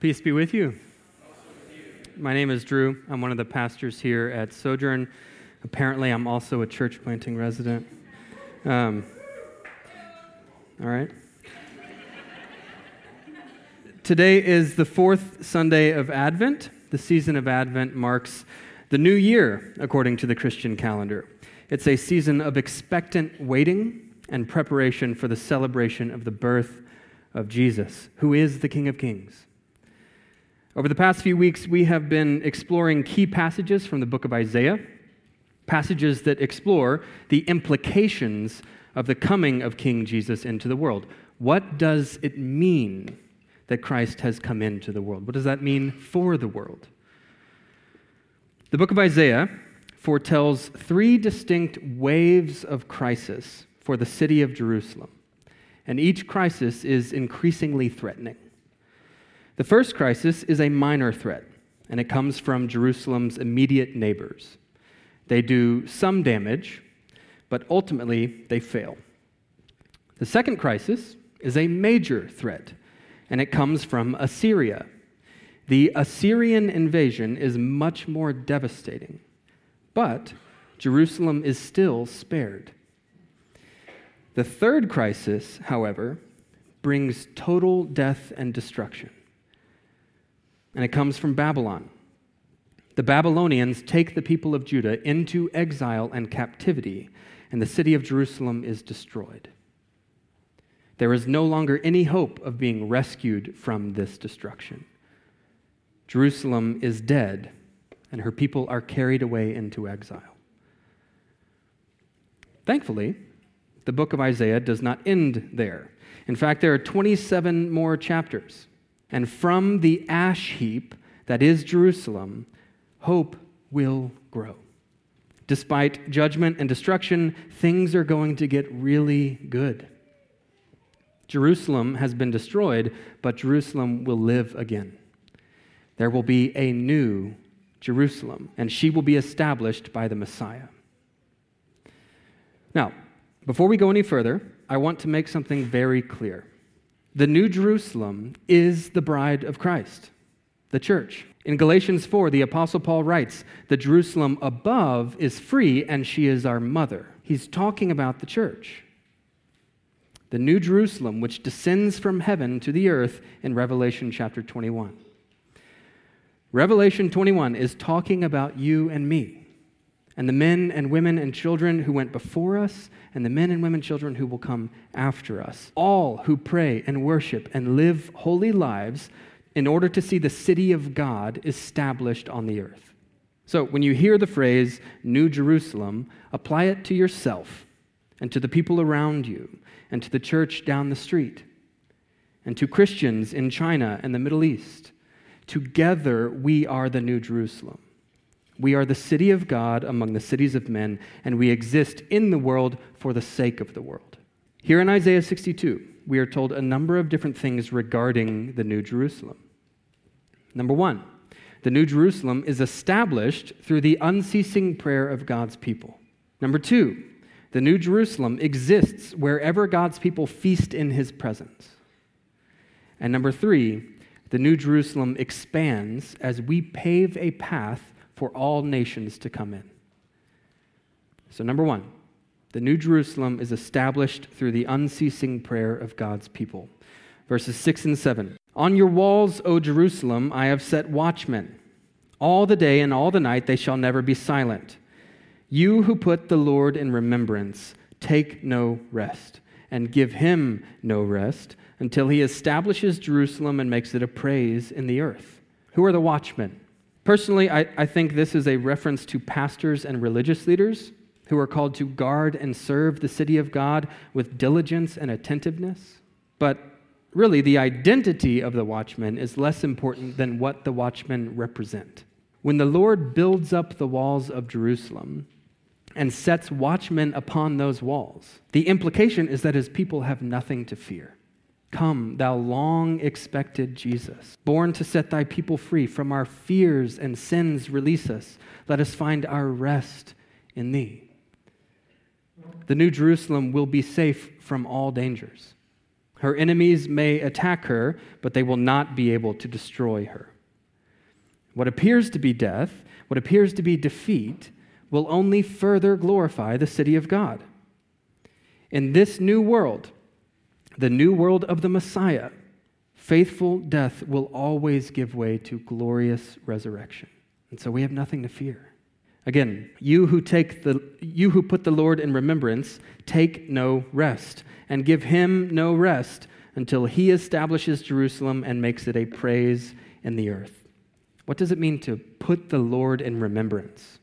Peace be with you. My name is Drew. I'm one of the pastors here at Sojourn. Apparently, I'm also a church planting resident. Um, all right. Today is the fourth Sunday of Advent. The season of Advent marks the new year, according to the Christian calendar. It's a season of expectant waiting and preparation for the celebration of the birth of Jesus, who is the King of Kings. Over the past few weeks, we have been exploring key passages from the book of Isaiah, passages that explore the implications of the coming of King Jesus into the world. What does it mean that Christ has come into the world? What does that mean for the world? The book of Isaiah foretells three distinct waves of crisis for the city of Jerusalem, and each crisis is increasingly threatening. The first crisis is a minor threat, and it comes from Jerusalem's immediate neighbors. They do some damage, but ultimately they fail. The second crisis is a major threat, and it comes from Assyria. The Assyrian invasion is much more devastating, but Jerusalem is still spared. The third crisis, however, brings total death and destruction and it comes from Babylon. The Babylonians take the people of Judah into exile and captivity, and the city of Jerusalem is destroyed. There is no longer any hope of being rescued from this destruction. Jerusalem is dead, and her people are carried away into exile. Thankfully, the book of Isaiah does not end there. In fact, there are 27 more chapters and from the ash heap that is Jerusalem, hope will grow. Despite judgment and destruction, things are going to get really good. Jerusalem has been destroyed, but Jerusalem will live again. There will be a new Jerusalem, and she will be established by the Messiah. Now, before we go any further, I want to make something very clear. The New Jerusalem is the bride of Christ, the church. In Galatians 4, the Apostle Paul writes, The Jerusalem above is free, and she is our mother. He's talking about the church. The New Jerusalem, which descends from heaven to the earth in Revelation chapter 21. Revelation 21 is talking about you and me and the men and women and children who went before us, and the men and women and children who will come after us. All who pray and worship and live holy lives in order to see the city of God established on the earth. So, when you hear the phrase New Jerusalem, apply it to yourself and to the people around you and to the church down the street and to Christians in China and the Middle East. Together, we are the New Jerusalem. We are the city of God among the cities of men, and we exist in the world for the sake of the world. Here in Isaiah 62, we are told a number of different things regarding the New Jerusalem. Number one, the New Jerusalem is established through the unceasing prayer of God's people. Number two, the New Jerusalem exists wherever God's people feast in his presence. And number three, the New Jerusalem expands as we pave a path for all nations to come in. So, number one, the New Jerusalem is established through the unceasing prayer of God's people. Verses 6 and 7. On your walls, O Jerusalem, I have set watchmen. All the day and all the night they shall never be silent. You who put the Lord in remembrance, take no rest, and give him no rest until he establishes Jerusalem and makes it a praise in the earth. Who are the watchmen? Personally, I, I think this is a reference to pastors and religious leaders who are called to guard and serve the city of God with diligence and attentiveness. But really, the identity of the watchman is less important than what the watchmen represent. When the Lord builds up the walls of Jerusalem and sets watchmen upon those walls, the implication is that his people have nothing to fear. Come, thou long expected Jesus, born to set thy people free from our fears and sins, release us. Let us find our rest in thee. The New Jerusalem will be safe from all dangers. Her enemies may attack her, but they will not be able to destroy her. What appears to be death, what appears to be defeat, will only further glorify the city of God. In this new world, the new world of the Messiah, faithful death will always give way to glorious resurrection. And so we have nothing to fear. Again, you who take the you who put the Lord in remembrance, take no rest, and give him no rest until he establishes Jerusalem and makes it a praise in the earth. What does it mean to put the Lord in remembrance?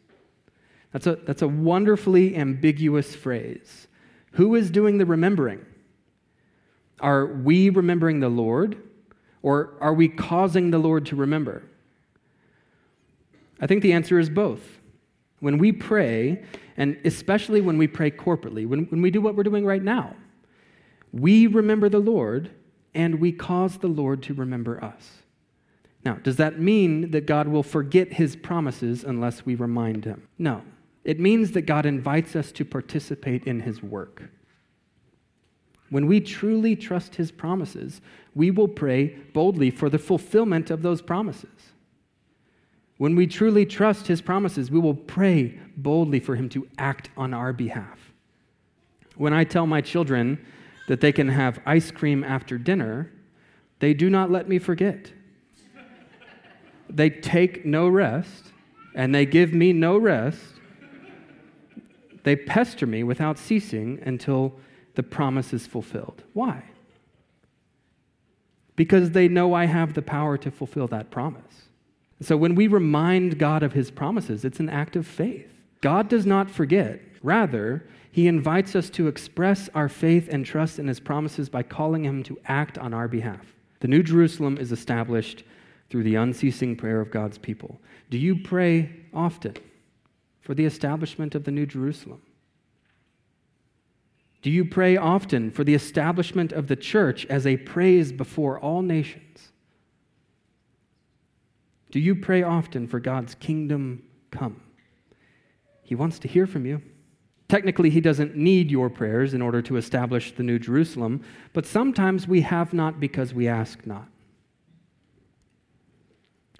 That's a, that's a wonderfully ambiguous phrase. Who is doing the remembering? Are we remembering the Lord, or are we causing the Lord to remember? I think the answer is both. When we pray, and especially when we pray corporately, when, when we do what we're doing right now, we remember the Lord and we cause the Lord to remember us. Now, does that mean that God will forget his promises unless we remind him? No. It means that God invites us to participate in his work. When we truly trust his promises, we will pray boldly for the fulfillment of those promises. When we truly trust his promises, we will pray boldly for him to act on our behalf. When I tell my children that they can have ice cream after dinner, they do not let me forget. they take no rest, and they give me no rest. They pester me without ceasing until the promise is fulfilled. Why? Because they know I have the power to fulfill that promise. So when we remind God of his promises, it's an act of faith. God does not forget. Rather, he invites us to express our faith and trust in his promises by calling him to act on our behalf. The New Jerusalem is established through the unceasing prayer of God's people. Do you pray often for the establishment of the New Jerusalem? Do you pray often for the establishment of the church as a praise before all nations? Do you pray often for God's kingdom come? He wants to hear from you. Technically, he doesn't need your prayers in order to establish the New Jerusalem, but sometimes we have not because we ask not.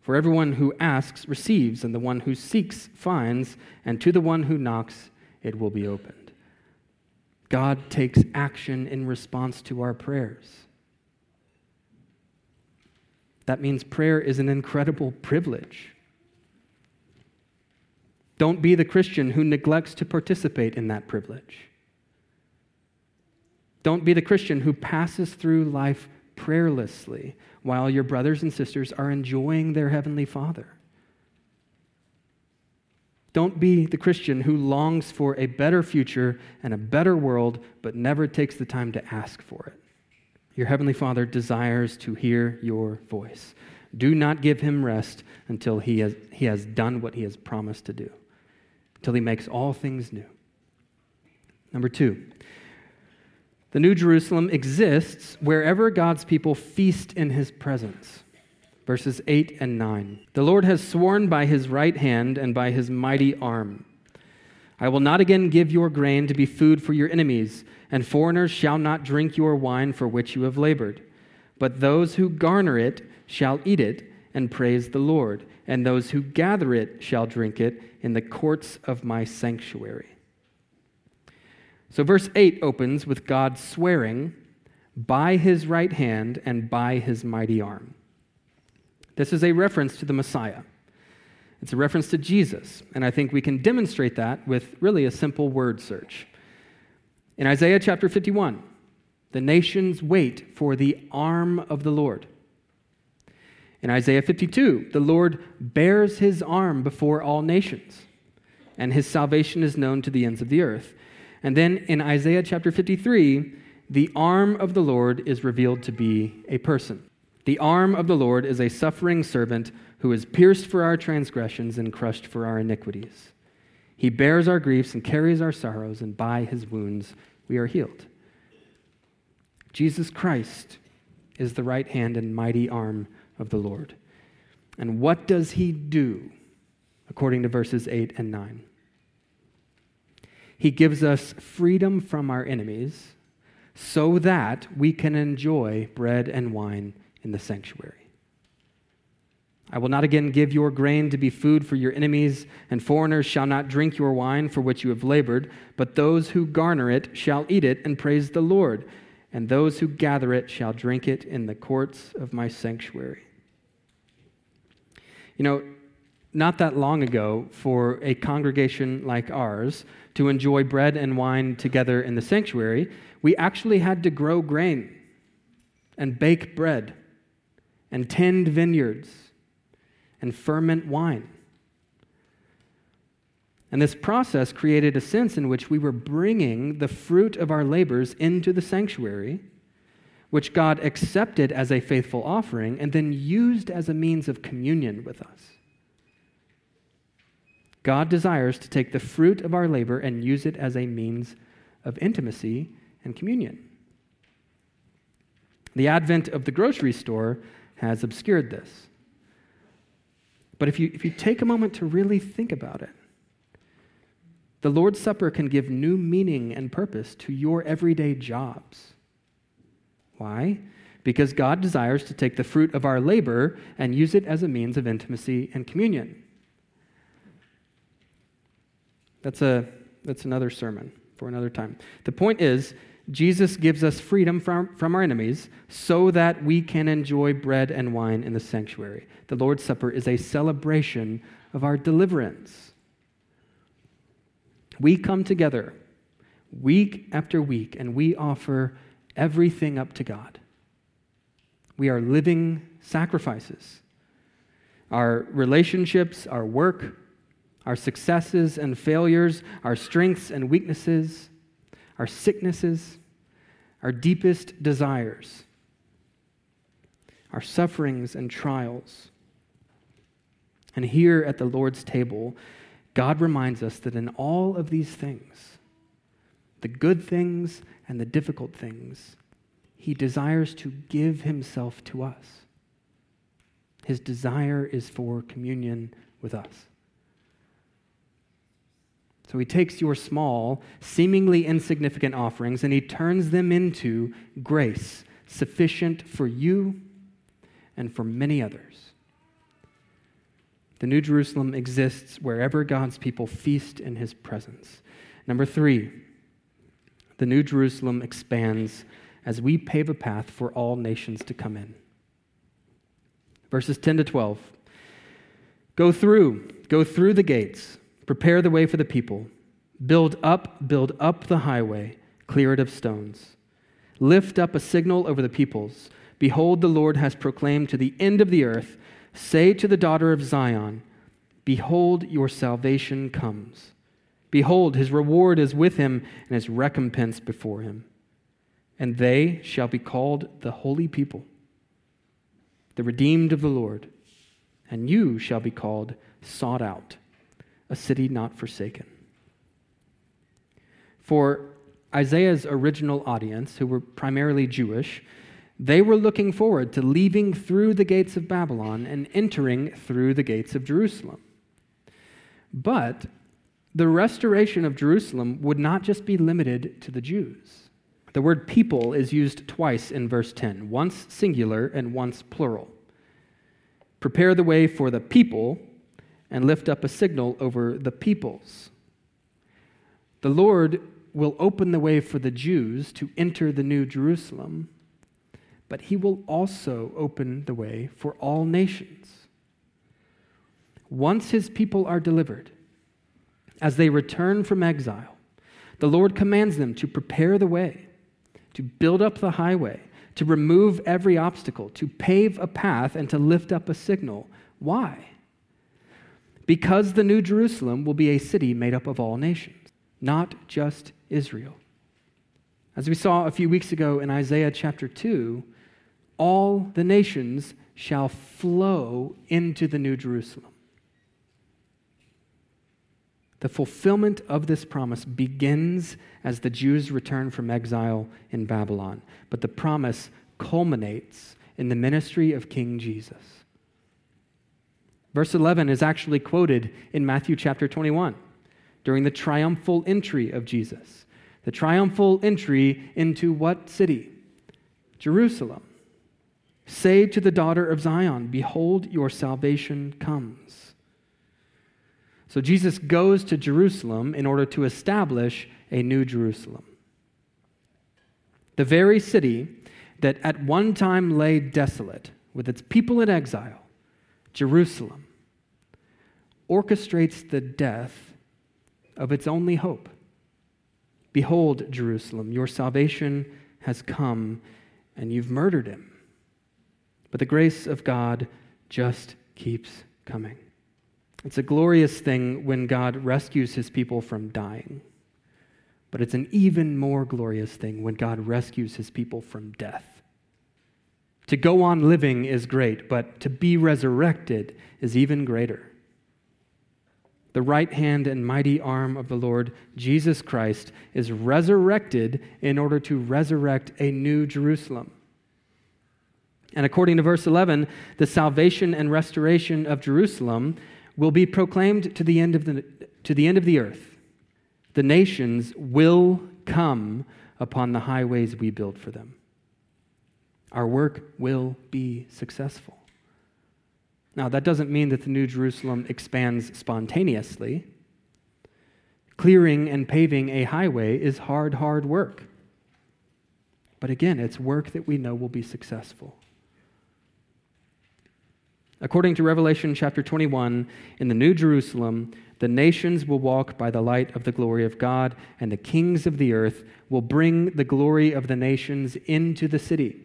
For everyone who asks receives, and the one who seeks finds, and to the one who knocks it will be opened. God takes action in response to our prayers. That means prayer is an incredible privilege. Don't be the Christian who neglects to participate in that privilege. Don't be the Christian who passes through life prayerlessly while your brothers and sisters are enjoying their Heavenly Father. Don't be the Christian who longs for a better future and a better world, but never takes the time to ask for it. Your Heavenly Father desires to hear your voice. Do not give him rest until he has, he has done what he has promised to do, until he makes all things new. Number two, the New Jerusalem exists wherever God's people feast in his presence. Verses 8 and 9. The Lord has sworn by his right hand and by his mighty arm. I will not again give your grain to be food for your enemies and foreigners shall not drink your wine for which you have labored. But those who garner it shall eat it and praise the Lord, and those who gather it shall drink it in the courts of my sanctuary. So, verse 8 opens with God swearing by his right hand and by his mighty arm. This is a reference to the Messiah. It's a reference to Jesus, and I think we can demonstrate that with really a simple word search. In Isaiah chapter 51, the nations wait for the arm of the Lord. In Isaiah 52, the Lord bears his arm before all nations, and his salvation is known to the ends of the earth. And then in Isaiah chapter 53, the arm of the Lord is revealed to be a person. The arm of the Lord is a suffering servant who is pierced for our transgressions and crushed for our iniquities. He bears our griefs and carries our sorrows, and by his wounds we are healed. Jesus Christ is the right hand and mighty arm of the Lord. And what does he do, according to verses 8 and 9? He gives us freedom from our enemies so that we can enjoy bread and wine in the sanctuary. I will not again give your grain to be food for your enemies, and foreigners shall not drink your wine for which you have labored, but those who garner it shall eat it and praise the Lord, and those who gather it shall drink it in the courts of my sanctuary. You know, not that long ago, for a congregation like ours to enjoy bread and wine together in the sanctuary, we actually had to grow grain and bake bread and tend vineyards and ferment wine. And this process created a sense in which we were bringing the fruit of our labors into the sanctuary, which God accepted as a faithful offering and then used as a means of communion with us. God desires to take the fruit of our labor and use it as a means of intimacy and communion. The advent of the grocery store has obscured this. But if you, if you take a moment to really think about it, the Lord's Supper can give new meaning and purpose to your everyday jobs. Why? Because God desires to take the fruit of our labor and use it as a means of intimacy and communion. That's, a, that's another sermon for another time. The point is, Jesus gives us freedom from, from our enemies so that we can enjoy bread and wine in the sanctuary. The Lord's Supper is a celebration of our deliverance. We come together week after week and we offer everything up to God. We are living sacrifices. Our relationships, our work, our successes and failures, our strengths and weaknesses our sicknesses, our deepest desires, our sufferings and trials. And here at the Lord's table, God reminds us that in all of these things, the good things and the difficult things, He desires to give Himself to us. His desire is for communion with us. So he takes your small, seemingly insignificant offerings and he turns them into grace sufficient for you and for many others. The New Jerusalem exists wherever God's people feast in his presence. Number three, the New Jerusalem expands as we pave a path for all nations to come in. Verses 10 to 12. Go through, go through the gates. Prepare the way for the people. Build up, build up the highway, clear it of stones. Lift up a signal over the peoples. Behold, the Lord has proclaimed to the end of the earth, say to the daughter of Zion, Behold, your salvation comes. Behold, his reward is with him, and his recompense before him. And they shall be called the holy people, the redeemed of the Lord. And you shall be called sought out a city not forsaken. For Isaiah's original audience, who were primarily Jewish, they were looking forward to leaving through the gates of Babylon and entering through the gates of Jerusalem. But the restoration of Jerusalem would not just be limited to the Jews. The word people is used twice in verse 10, once singular and once plural. Prepare the way for the people and lift up a signal over the peoples. The Lord will open the way for the Jews to enter the New Jerusalem, but he will also open the way for all nations. Once his people are delivered, as they return from exile, the Lord commands them to prepare the way, to build up the highway, to remove every obstacle, to pave a path, and to lift up a signal. Why? Because the New Jerusalem will be a city made up of all nations, not just Israel. As we saw a few weeks ago in Isaiah chapter 2, all the nations shall flow into the New Jerusalem. The fulfillment of this promise begins as the Jews return from exile in Babylon, but the promise culminates in the ministry of King Jesus. Verse 11 is actually quoted in Matthew chapter 21 during the triumphal entry of Jesus. The triumphal entry into what city? Jerusalem. Say to the daughter of Zion, Behold, your salvation comes. So Jesus goes to Jerusalem in order to establish a new Jerusalem. The very city that at one time lay desolate, with its people in exile, Jerusalem, orchestrates the death of its only hope. Behold, Jerusalem, your salvation has come, and you've murdered him. But the grace of God just keeps coming. It's a glorious thing when God rescues his people from dying. But it's an even more glorious thing when God rescues his people from death. To go on living is great, but to be resurrected is even greater. The right hand and mighty arm of the Lord Jesus Christ is resurrected in order to resurrect a new Jerusalem. And according to verse 11, the salvation and restoration of Jerusalem will be proclaimed to the end of the, to the, end of the earth. The nations will come upon the highways we build for them. Our work will be successful. Now, that doesn't mean that the New Jerusalem expands spontaneously. Clearing and paving a highway is hard, hard work. But again, it's work that we know will be successful. According to Revelation chapter 21, in the New Jerusalem, the nations will walk by the light of the glory of God, and the kings of the earth will bring the glory of the nations into the city.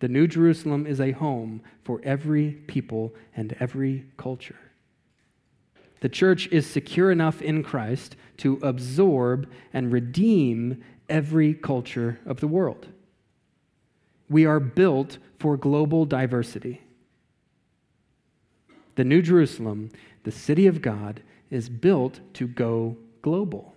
The New Jerusalem is a home for every people and every culture. The church is secure enough in Christ to absorb and redeem every culture of the world. We are built for global diversity. The New Jerusalem, the city of God, is built to go global.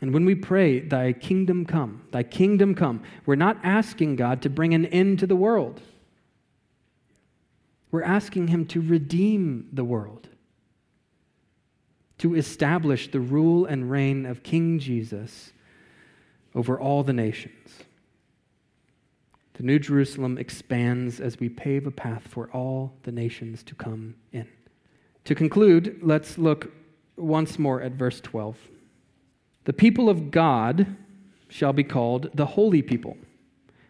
And when we pray, Thy kingdom come, Thy kingdom come, we're not asking God to bring an end to the world. We're asking Him to redeem the world, to establish the rule and reign of King Jesus over all the nations. The New Jerusalem expands as we pave a path for all the nations to come in. To conclude, let's look once more at verse 12. The people of God shall be called the holy people,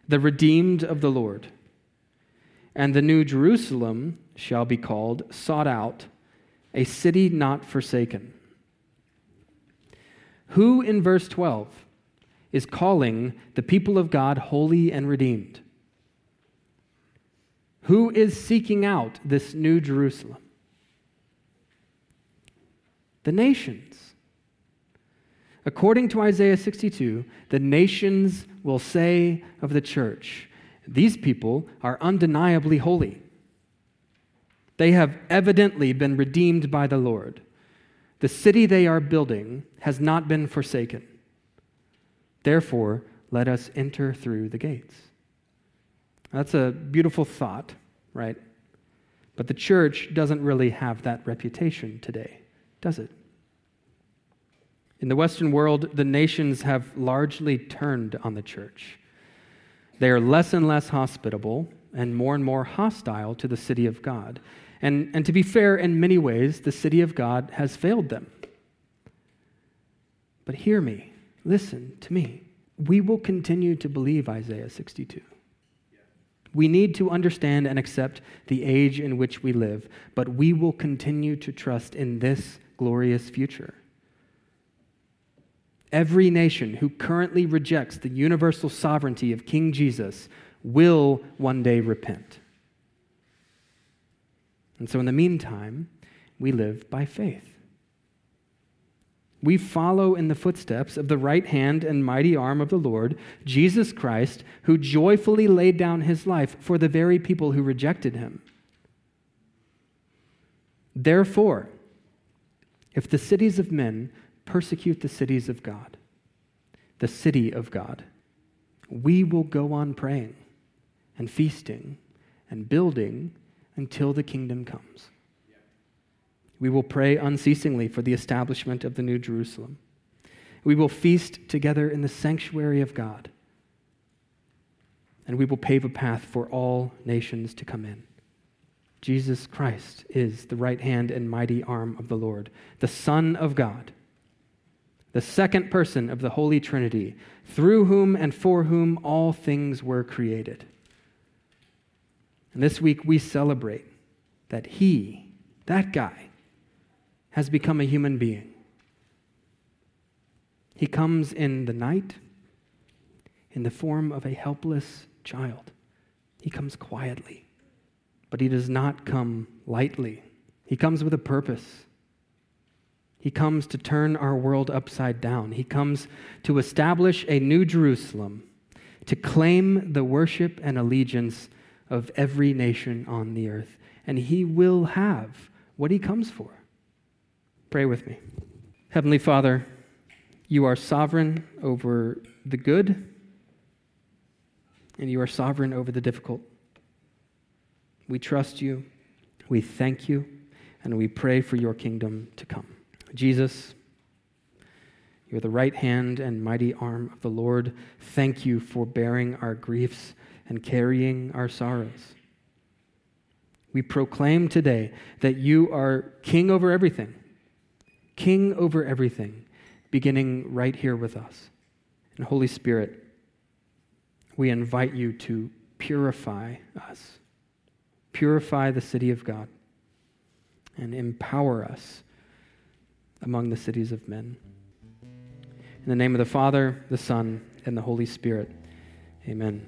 the redeemed of the Lord. And the New Jerusalem shall be called sought out, a city not forsaken. Who in verse 12 is calling the people of God holy and redeemed. Who is seeking out this new Jerusalem? The nations. According to Isaiah 62, the nations will say of the church, These people are undeniably holy. They have evidently been redeemed by the Lord. The city they are building has not been forsaken. Therefore, let us enter through the gates. That's a beautiful thought, right? But the church doesn't really have that reputation today, does it? In the Western world, the nations have largely turned on the church. They are less and less hospitable and more and more hostile to the city of God. And, and to be fair, in many ways, the city of God has failed them. But hear me listen to me. We will continue to believe Isaiah 62. We need to understand and accept the age in which we live, but we will continue to trust in this glorious future. Every nation who currently rejects the universal sovereignty of King Jesus will one day repent. And so, in the meantime, we live by faith. We follow in the footsteps of the right hand and mighty arm of the Lord, Jesus Christ, who joyfully laid down his life for the very people who rejected him. Therefore, if the cities of men persecute the cities of God, the city of God, we will go on praying and feasting and building until the kingdom comes. We will pray unceasingly for the establishment of the New Jerusalem. We will feast together in the sanctuary of God. And we will pave a path for all nations to come in. Jesus Christ is the right hand and mighty arm of the Lord, the Son of God, the second person of the Holy Trinity, through whom and for whom all things were created. And this week we celebrate that He, that guy, has become a human being. He comes in the night in the form of a helpless child. He comes quietly, but he does not come lightly. He comes with a purpose. He comes to turn our world upside down. He comes to establish a new Jerusalem, to claim the worship and allegiance of every nation on the earth. And he will have what he comes for. Pray with me. Heavenly Father, you are sovereign over the good, and you are sovereign over the difficult. We trust you, we thank you, and we pray for your kingdom to come. Jesus, you are the right hand and mighty arm of the Lord. Thank you for bearing our griefs and carrying our sorrows. We proclaim today that you are king over everything king over everything, beginning right here with us. And Holy Spirit, we invite you to purify us, purify the city of God, and empower us among the cities of men. In the name of the Father, the Son, and the Holy Spirit, amen.